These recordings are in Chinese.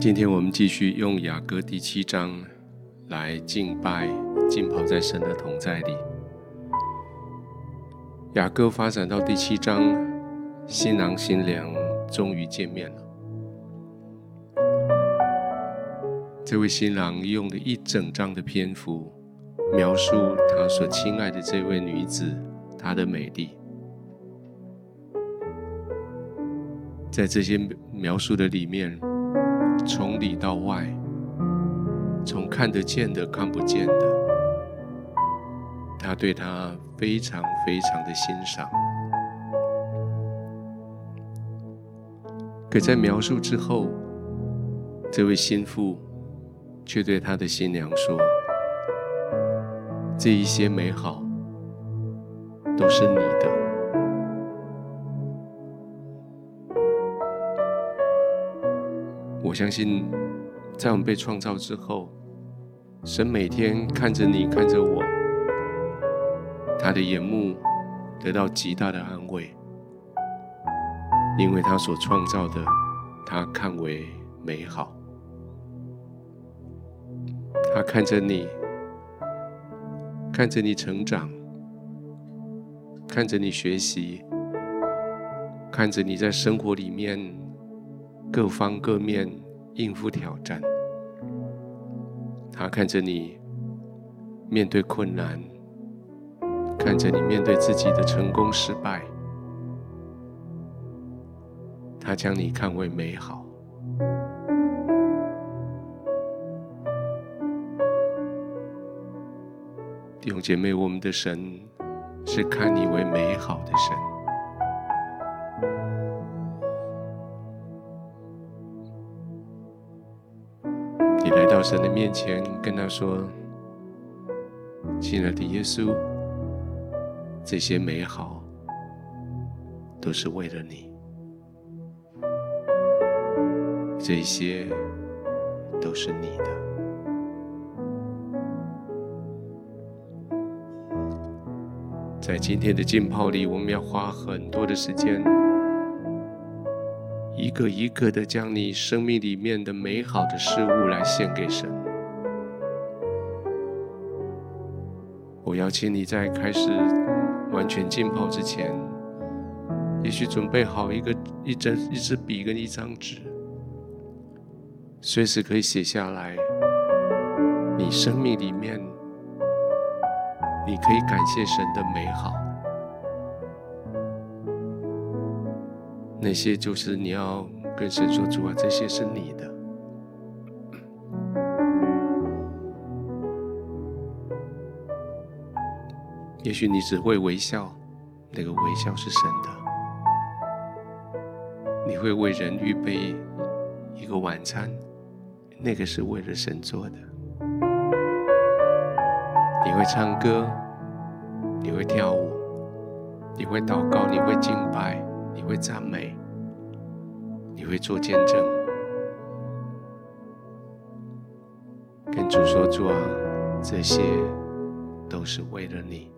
今天我们继续用雅歌第七章来敬拜、浸泡在神的同在里。雅歌发展到第七章，新郎新娘终于见面了。这位新郎用了一整章的篇幅描述他所亲爱的这位女子，她的美丽。在这些描述的里面，从里到外，从看得见的、看不见的，他对她非常非常的欣赏。可在描述之后，这位新妇却对他的新娘说：“这一些美好都是你的。”我相信，在我们被创造之后，神每天看着你，看着我，他的眼目得到极大的安慰，因为他所创造的，他看为美好。他看着你，看着你成长，看着你学习，看着你在生活里面。各方各面应付挑战，他看着你面对困难，看着你面对自己的成功失败，他将你看为美好。弟兄姐妹，我们的神是看你为美好的神。到神的面前，跟他说：“亲爱的耶稣，这些美好都是为了你，这些都是你的。”在今天的浸泡里，我们要花很多的时间。一个一个的将你生命里面的美好的事物来献给神。我邀请你在开始完全浸泡之前，也许准备好一个一支一支笔跟一张纸，随时可以写下来你生命里面你可以感谢神的美好。那些就是你要跟神说，主啊，这些是你的。也许你只会微笑，那个微笑是神的。你会为人预备一个晚餐，那个是为了神做的。你会唱歌，你会跳舞，你会祷告，你会敬拜。你会赞美，你会做见证，跟主说：“主啊，这些都是为了你。”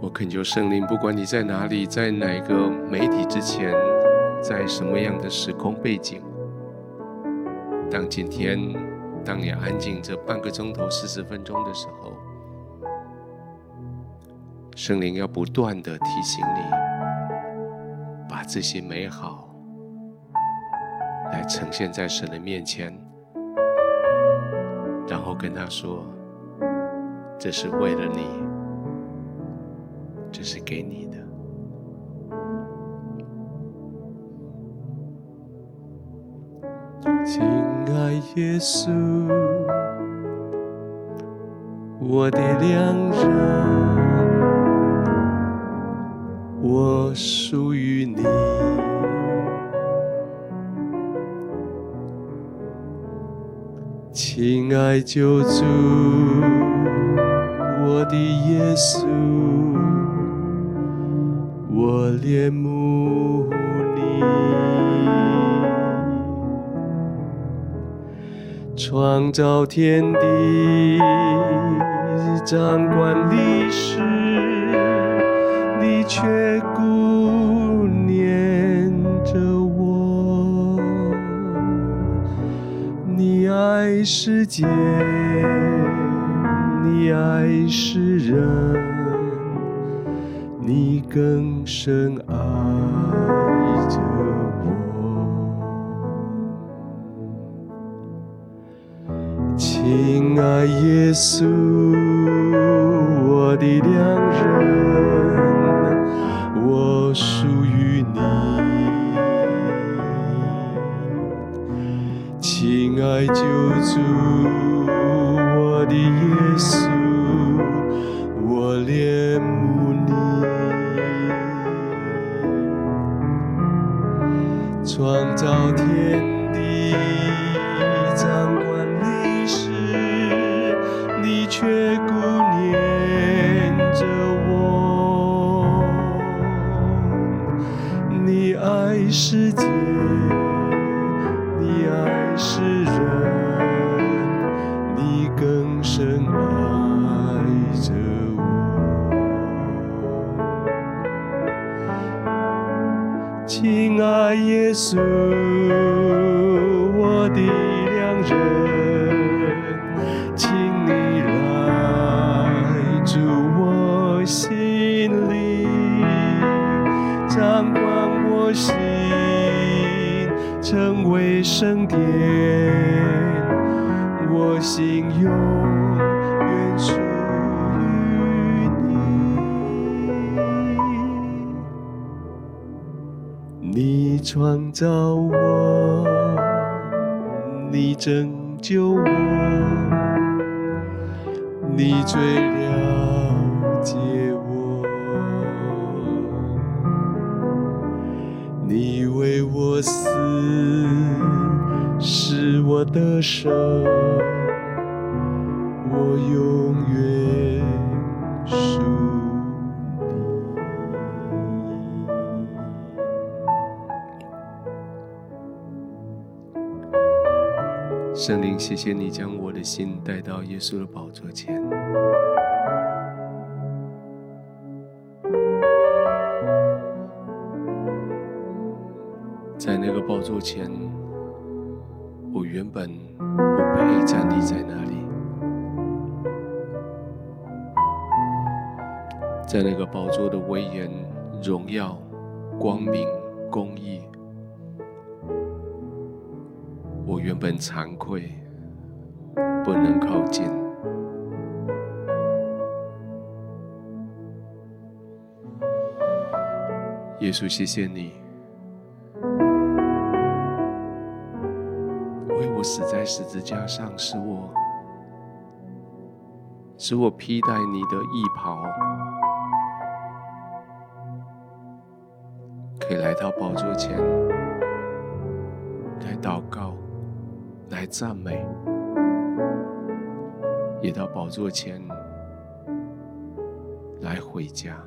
我恳求圣灵，不管你在哪里，在哪个媒体之前，在什么样的时空背景，当今天，当你安静这半个钟头、四十分钟的时候。圣灵要不断的提醒你，把这些美好来呈现在神的面前，然后跟他说：“这是为了你，这是给你的。”亲爱耶稣，我的良人。我属于你，亲爱救主，我的耶稣，我恋慕你，创造天地，掌管历史。却顾念着我。你爱世界，你爱世人，你更深爱着我。亲爱耶稣，我的良人。来救主，我的耶稣，造我，你拯救我，你最圣灵，谢谢你将我的心带到耶稣的宝座前，在那个宝座前。我原本不配站立在那里，在那个宝座的威严、荣耀、光明、公义，我原本惭愧，不能靠近。耶稣，谢谢你为我。死在十字架上，使我使我披戴你的义袍，可以来到宝座前来祷告、来赞美，也到宝座前来回家。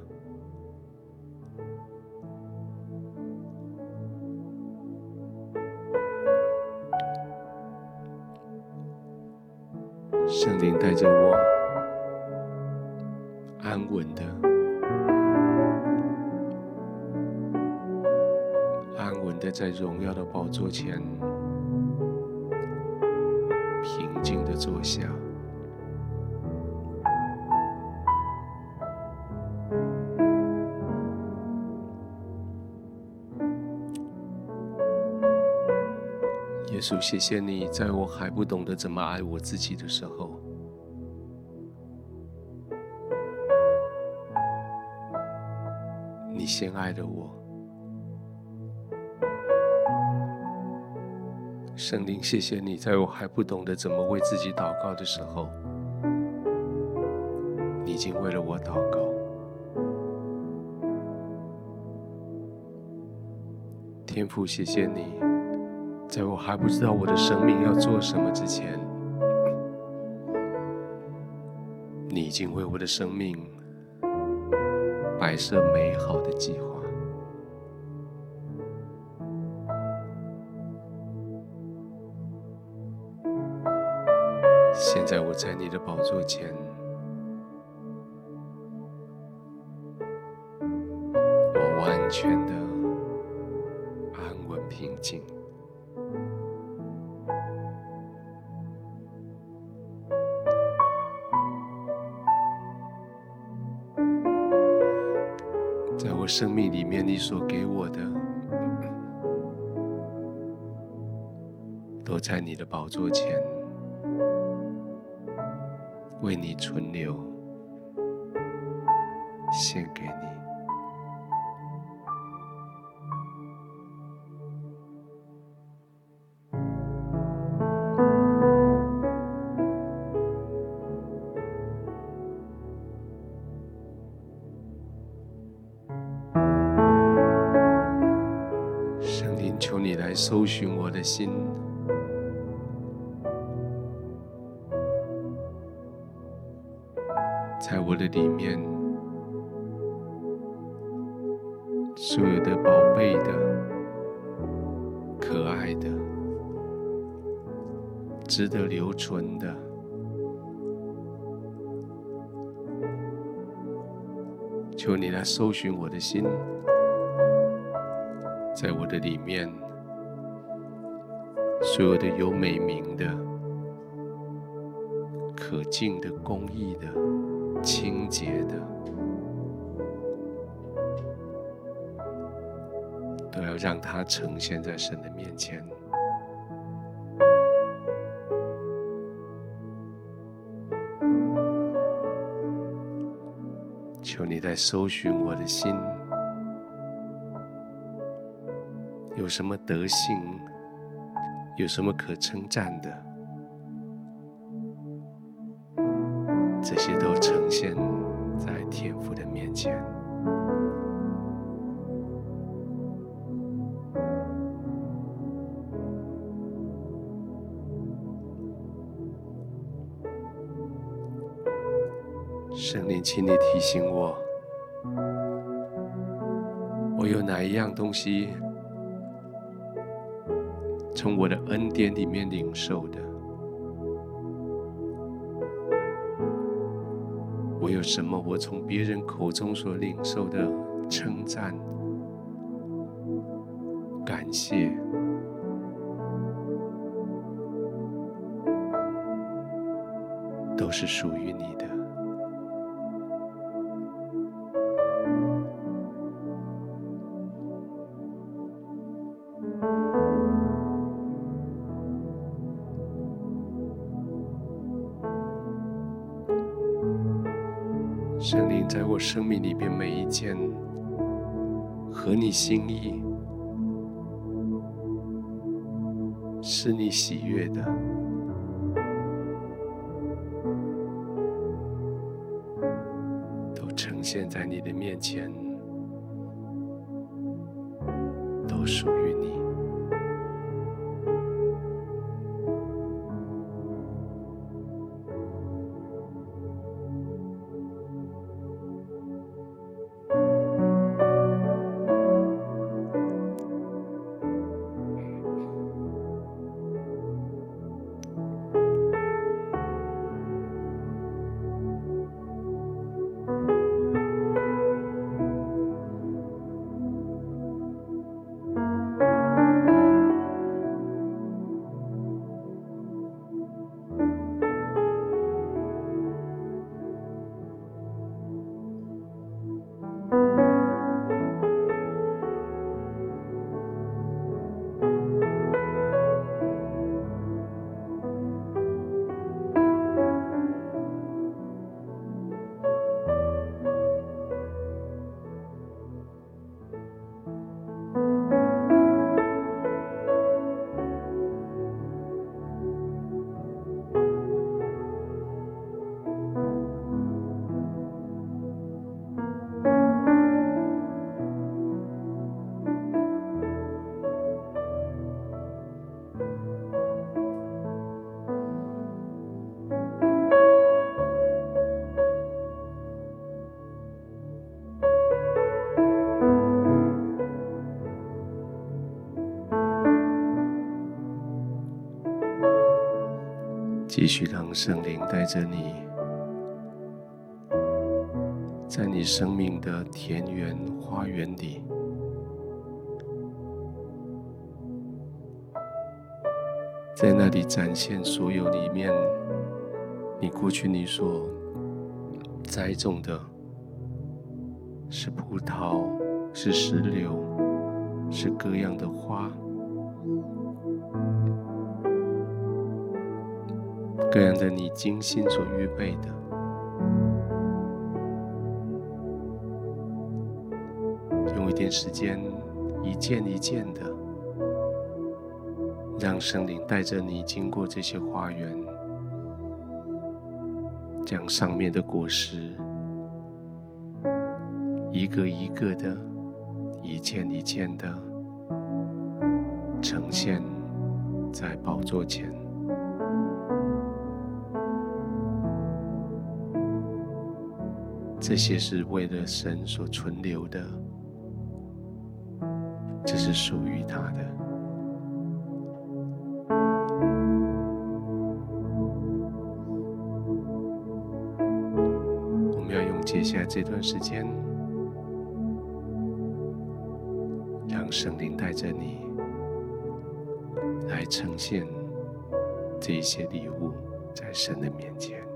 圣灵带着我安稳的、安稳的在荣耀的宝座前静的坐下。耶稣，谢谢你，在我还不懂得怎么爱我自己的时候，你先爱了我。圣灵，谢谢你，在我还不懂得怎么为自己祷告的时候，你已经为了我祷告。天父，谢谢你。在我还不知道我的生命要做什么之前，你已经为我的生命摆设美好的计划。现在我在你的宝座前。我完全的安稳平静。在我生命里面你所给我的都在你的宝座前。为你存留，献给你。圣灵，求你来搜寻我的心，的里面，所有的宝贝的、可爱的、值得留存的，求你来搜寻我的心，在我的里面。所有的有美名的、可敬的、公义的、清洁的，都要让它呈现在神的面前。求你在搜寻我的心，有什么德行？有什么可称赞的？我有什么？我从别人口中所领受的称赞、感谢，都是属于你的。生命里边每一件合你心意、是你喜悦的，都呈现在你的面前，继续让圣灵带着你，在你生命的田园花园里，在那里展现所有里面，你过去你所栽种的，是葡萄、是石榴，是各样的花，各样的你精心所预备的，用一点时间，一件一件的，让圣灵带着你经过这些花园，将上面的果实一个一个的，一件一件的呈现在宝座前。这些是为了神所存留的，这是属于他的。我们要用接下来这段时间，让圣灵带着你来呈现这些礼物在神的面前。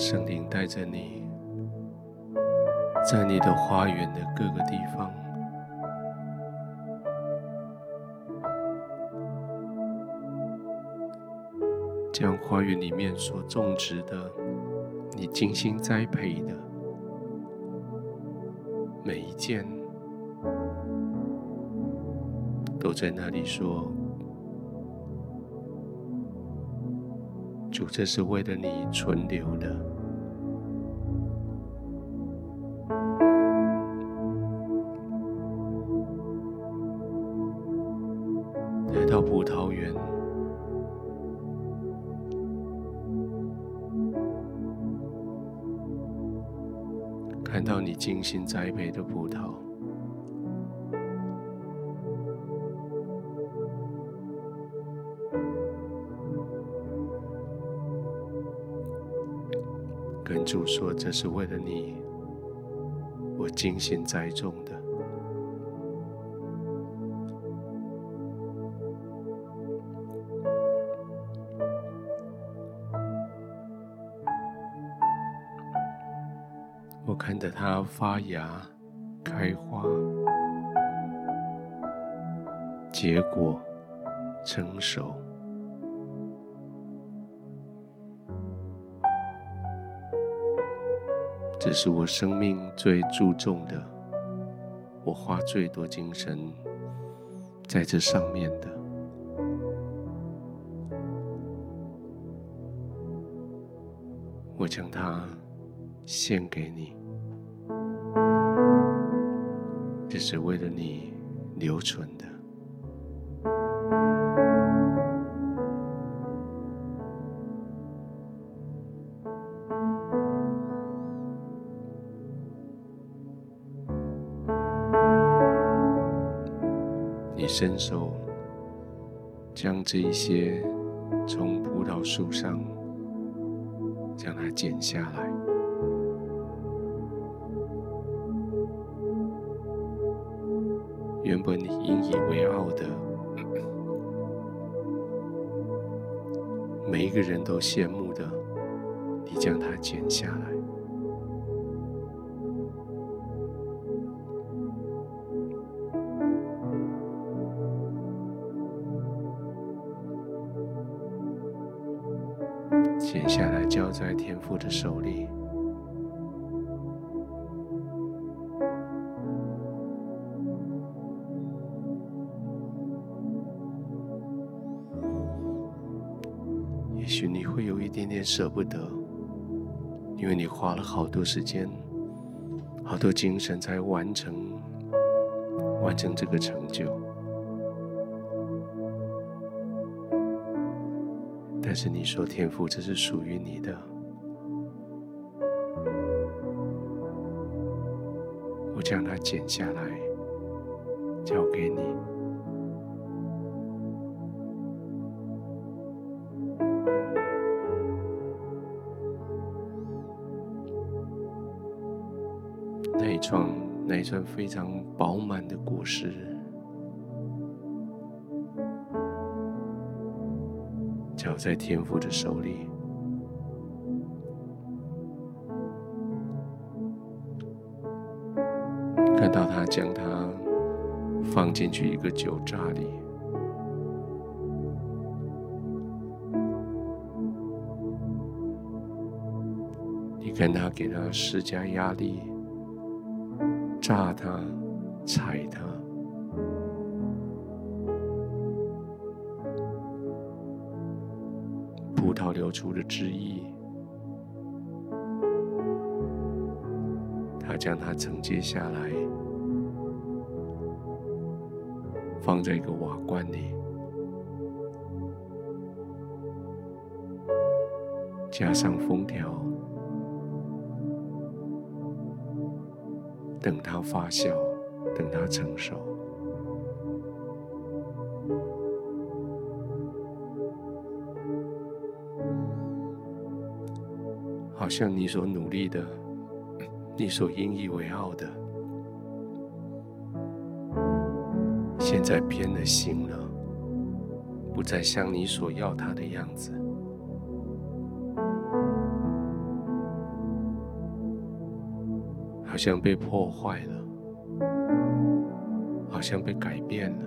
圣灵带着你，在你的花园的各个地方，将花园里面所种植的、你精心栽培的每一件，都在那里说。主，这是为了你存留的。来到葡萄园，看到你精心栽培跟主说，这是为了你，我精心栽种的。我看着它发芽、开花、结果、成熟。这是我生命最注重的，我花最多精神在这上面的。我将它献给你，这是为了你留存的。伸手将这一些从葡萄树上将它剪下来。原本你引以为傲的，每一个人都羡慕的，你将它剪下来。舍不得，因为你花了好多时间、好多精神才完成完成这个成就。但是你说天赋，这是属于你的，我将它剪下来，交给你。创那一串非常饱满的果实。交在天父的手里，看到他将它放进去一个酒榨里，你看他给他施加压力，榨它，踩它。葡萄流出的汁液，他将它承接下来，放在一个瓦罐里，加上封条，等它发酵，等它成熟。好像你所努力的，你所引以为傲的，现在变了心了，不再像你所要他的样子，像被破坏了，好像被改变了。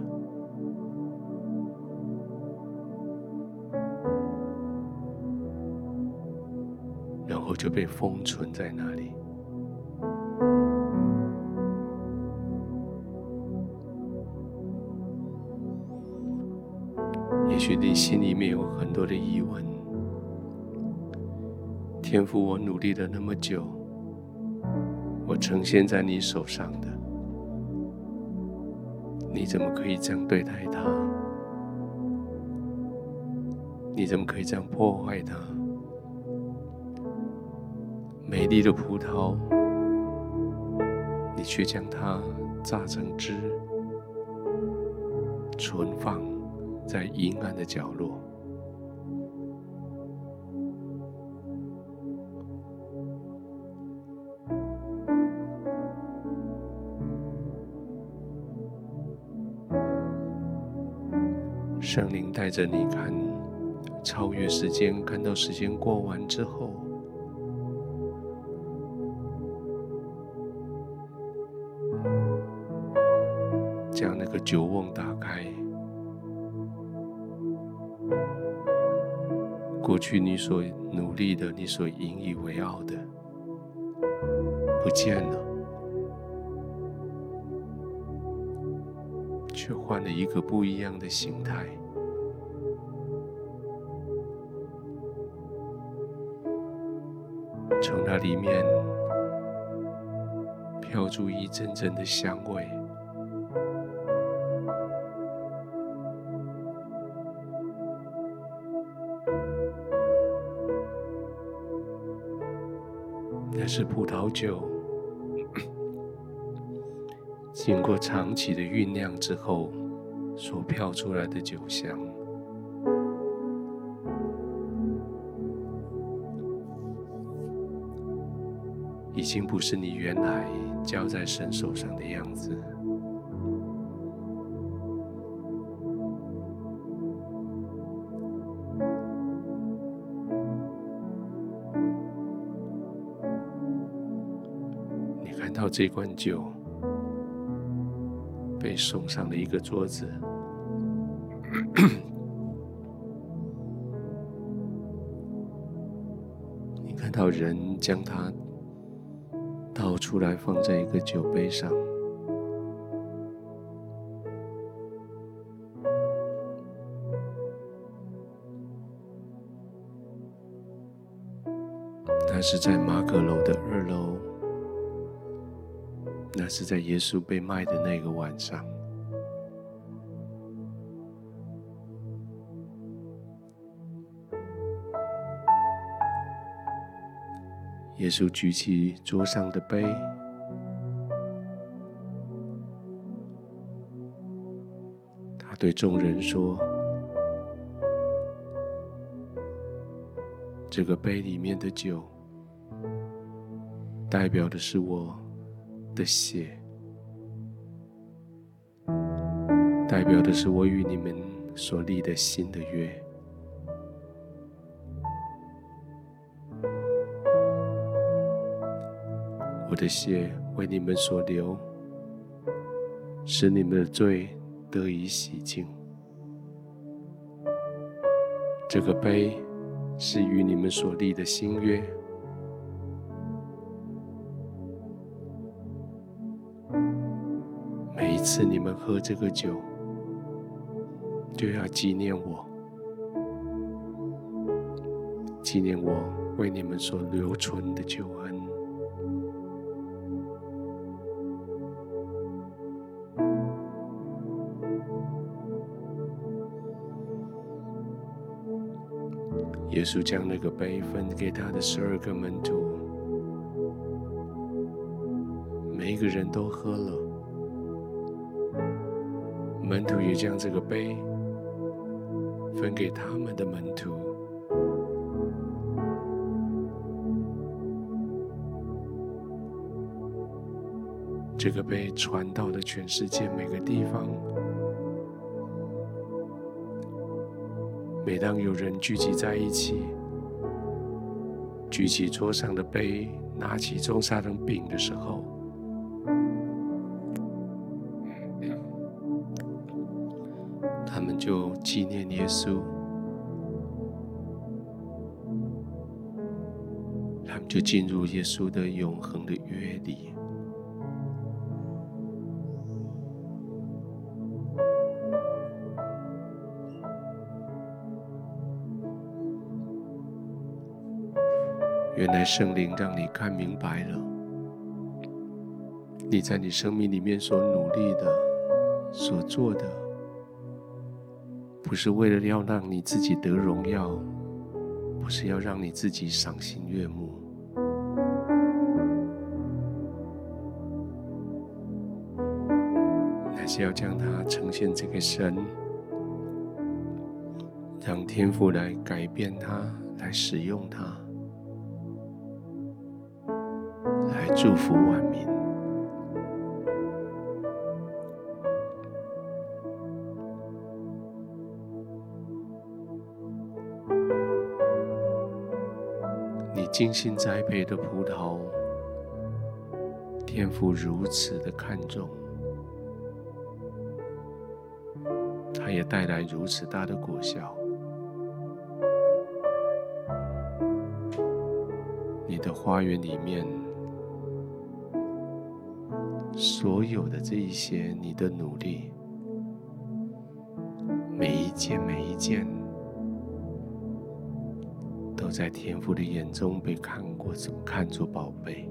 然后就被封存在那里。也许你心里面有很多的疑问：天父，我努力了那么久，呈现在你手上的，你怎么可以这样对待他？你怎么可以这样破坏他？美丽的葡萄，你却将它榨成汁，存放在阴暗的角落。圣灵带着你看，超越时间，看到时间过完之后。将那个酒瓮打开，过去你所努力的，你所引以为傲的，不见了，却换了一个不一样的形态，里面飘出一阵阵的香味。那是葡萄酒，经过长期的酝酿之后所飘出来的酒香，已经不是你原来交在神手上的样子。你看到这罐酒被送上了一个桌子，你看到人将它出来放在一个酒杯上，那是在马可楼的二楼。那是在耶稣被卖的那个晚上，耶稣举起桌上的杯，他对众人说：“这个杯里面的酒，代表的是我。”的血，代表的是我与你们所立的新的约。我的血为你们所流，使你们的罪得以洗净。这个杯是与你们所立的新约。每一次你们喝这个酒，就要纪念我，纪念我为你们所留存的救恩。耶稣将那个杯分给他的十二个门徒，每一个人都喝了。门徒也将这个杯分给他们的门徒，这个杯传到了全世界每个地方。每当有人聚集在一起，举起桌上的杯，拿起中撒等饼的时候，他们就纪念耶稣，他们就进入耶稣的永恒的约里。原来圣灵让你看明白了，你在你生命里面所努力的、所做的，不是为了要让你自己得荣耀，不是要让你自己赏心悦目，乃是要将它呈现这个神，让天父来改变它，来使用它。祝福万民。你精心栽培的葡萄，天父如此的看重，它也带来如此大的果效。你的花园里面。所有的这一些，你的努力，每一件每一件，都在天父的眼中被看过，看作宝贝。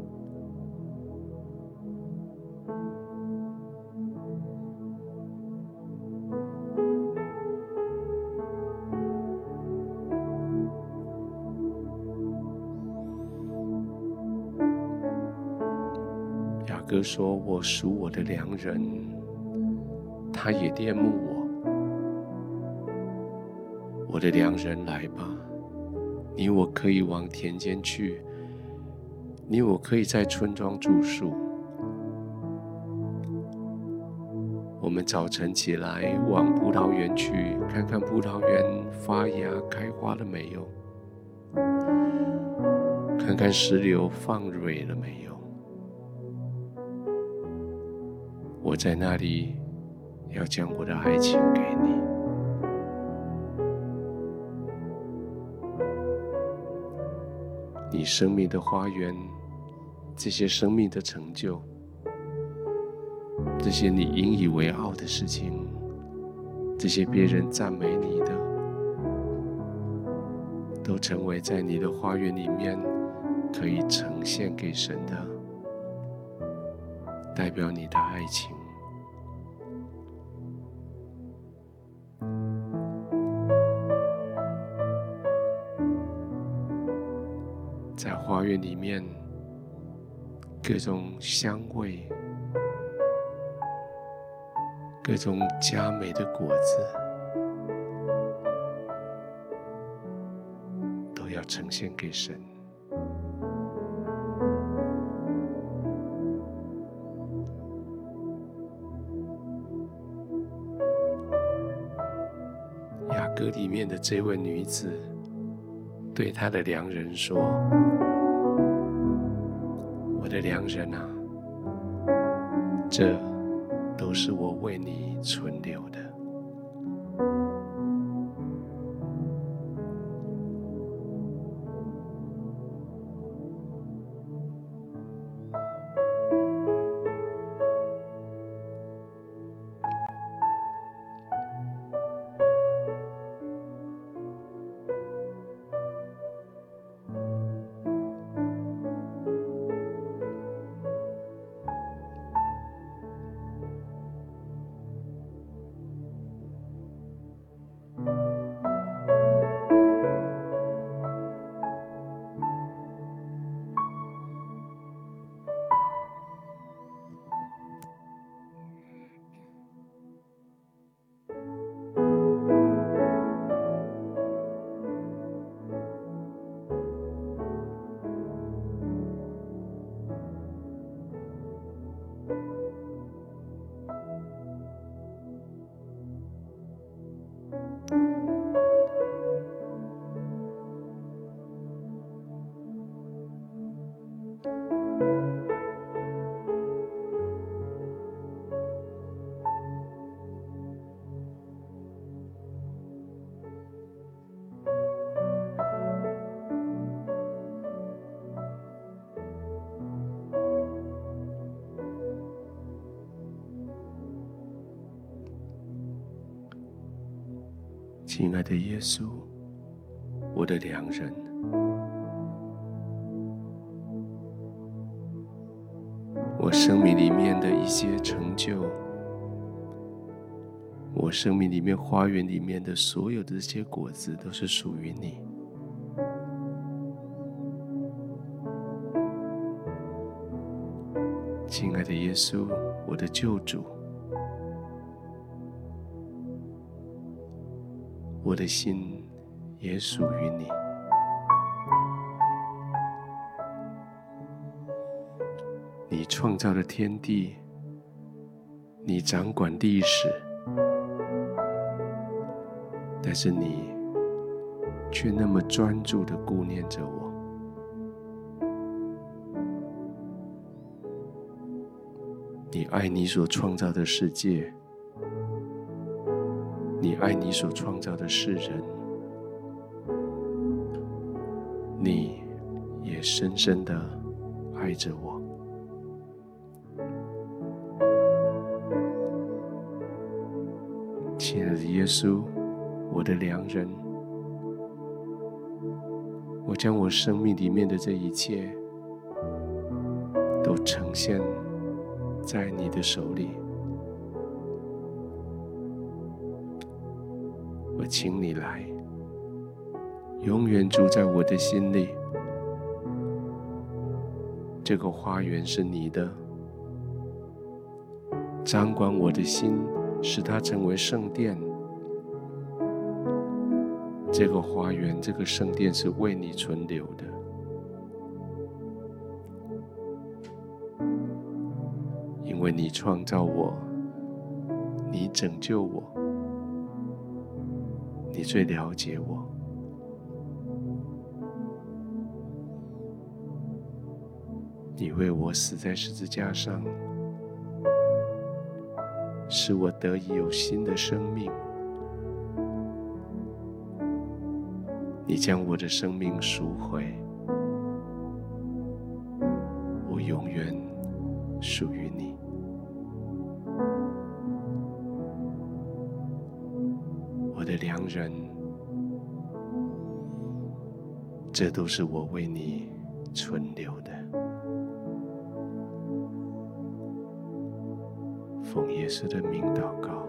说：“我属我的良人，他也恋慕我。我的良人来吧，你我可以往田间去，你我可以在村庄住宿。我们早晨起来往葡萄园去，看看葡萄园发芽开花了没有，看看石榴放蕊了没有。”我在那里要将我的爱情给你。你生命的花园，这些生命的成就，这些你引以为傲的事情，这些别人赞美你的，都成为在你的花园里面可以呈现给神的，代表你的爱情。在花园里面各种香味，各种佳美的果子，都要呈现给神。歌里面的这位女子对她的良人说。我的良人啊，这都是我为你存留的。亲爱的耶稣，我的良人，我生命里面的一些成就，我生命里面花园里面的所有的这些果子，都是属于你。亲爱的耶稣，我的救主。我的心也属于你。你创造了天地，你掌管历史，但是你却那么专注地顾念着我。你爱你所创造的世界。你爱你所创造的世人，你也深深的爱着我，亲爱的耶稣，我的良人，我将我生命里面的这一切都呈现在你的手里。请你来，永远住在我的心里。这个花园是你的，掌管我的心，使它成为圣殿。这个花园，这个圣殿是为你存留的，因为你创造我，你拯救我。你最了解我，你为我死在十字架上，使我得以有新的生命。你将我的生命赎回，我永远属于你。我的良人，这都是我为你存留的。奉耶稣的名祷告。